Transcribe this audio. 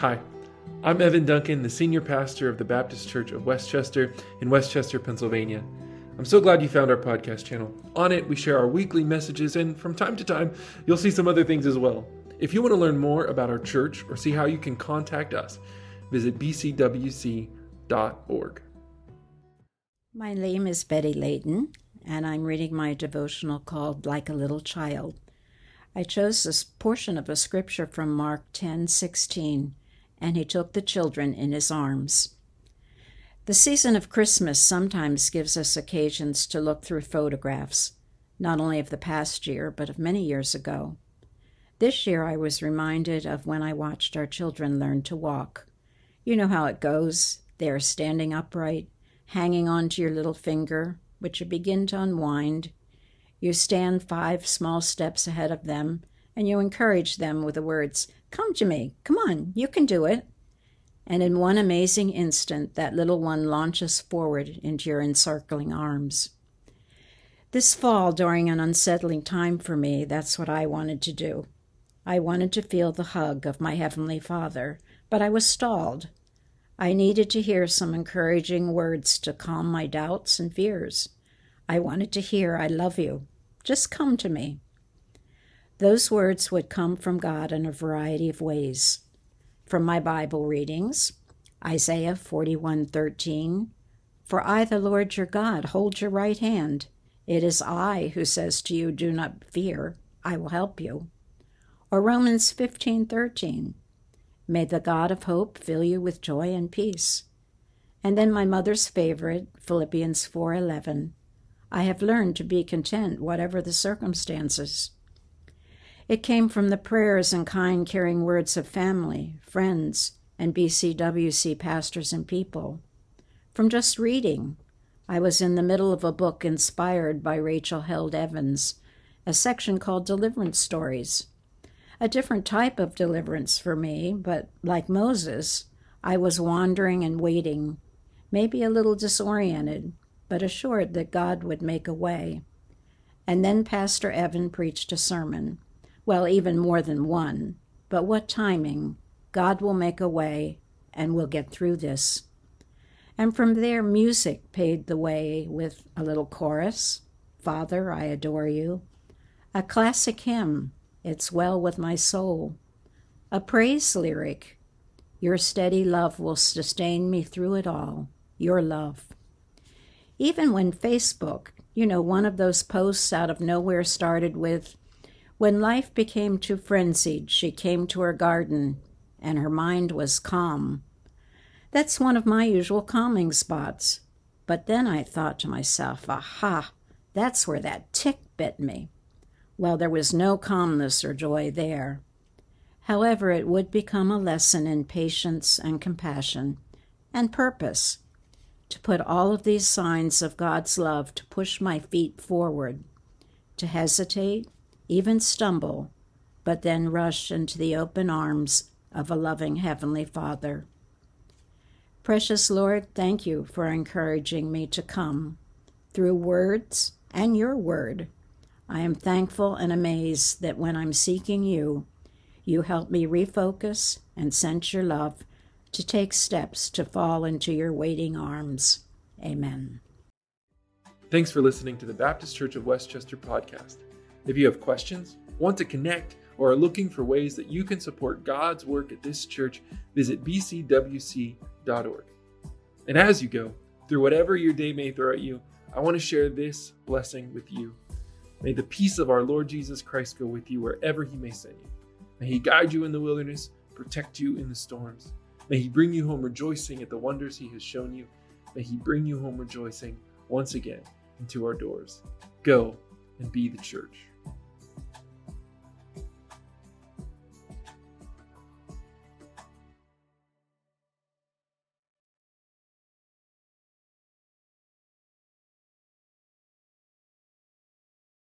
Hi, I'm Evan Duncan, the senior pastor of the Baptist Church of West Chester in West Chester, Pennsylvania. I'm so glad you found our podcast channel. On it, we share our weekly messages, and from time to time, you'll see some other things as well. If you want to learn more about our church or see how you can contact us, visit bcwc.org. My name is Betty Layton, and I'm reading my devotional called Like a Little Child. I chose this portion of a scripture from Mark 10 16 and he took the children in his arms. The season of Christmas sometimes gives us occasions to look through photographs, not only of the past year, but of many years ago. This year I was reminded of when I watched our children learn to walk. You know how it goes. They are standing upright, hanging on to your little finger, which you begin to unwind. You stand five small steps ahead of them, and you encourage them with the words, Come to me. Come on. You can do it. And in one amazing instant, that little one launches forward into your encircling arms. This fall, during an unsettling time for me, that's what I wanted to do. I wanted to feel the hug of my Heavenly Father, but I was stalled. I needed to hear some encouraging words to calm my doubts and fears. I wanted to hear, I love you. Just come to me. Those words would come from God in a variety of ways. From my Bible readings, Isaiah 41:13, For I the Lord your God hold your right hand. It is I who says to you, do not fear, I will help you. Or Romans 15:13, May the God of hope fill you with joy and peace. And then my mother's favorite, Philippians 4:11, I have learned to be content whatever the circumstances. It came from the prayers and kind, caring words of family, friends, and BCWC pastors and people. From just reading, I was in the middle of a book inspired by Rachel Held Evans, a section called Deliverance Stories. A different type of deliverance for me, but like Moses, I was wandering and waiting, maybe a little disoriented, but assured that God would make a way. And then Pastor Evan preached a sermon well, even more than one. But what timing? God will make a way, and we'll get through this. And from there, music paved the way with a little chorus Father, I adore you. A classic hymn, It's Well with My Soul. A praise lyric, Your steady love will sustain me through it all. Your love. Even when Facebook, you know, one of those posts out of nowhere started with, when life became too frenzied, she came to her garden, and her mind was calm. That's one of my usual calming spots. But then I thought to myself, aha, that's where that tick bit me. Well, there was no calmness or joy there. However, it would become a lesson in patience and compassion and purpose to put all of these signs of God's love to push my feet forward, to hesitate, even stumble, but then rush into the open arms of a loving Heavenly Father. Precious Lord, thank you for encouraging me to come through words and your word. I am thankful and amazed that when I'm seeking you, you help me refocus and sense your love to take steps to fall into your waiting arms. Amen. Thanks for listening to the Baptist Church of West Chester podcast. If you have questions, want to connect, or are looking for ways that you can support God's work at this church, visit bcwc.org. And as you go, through whatever your day may throw at you, I want to share this blessing with you. May the peace of our Lord Jesus Christ go with you wherever he may send you. May he guide you in the wilderness, protect you in the storms. May he bring you home rejoicing at the wonders he has shown you. May he bring you home rejoicing once again into our doors. Go and be the church.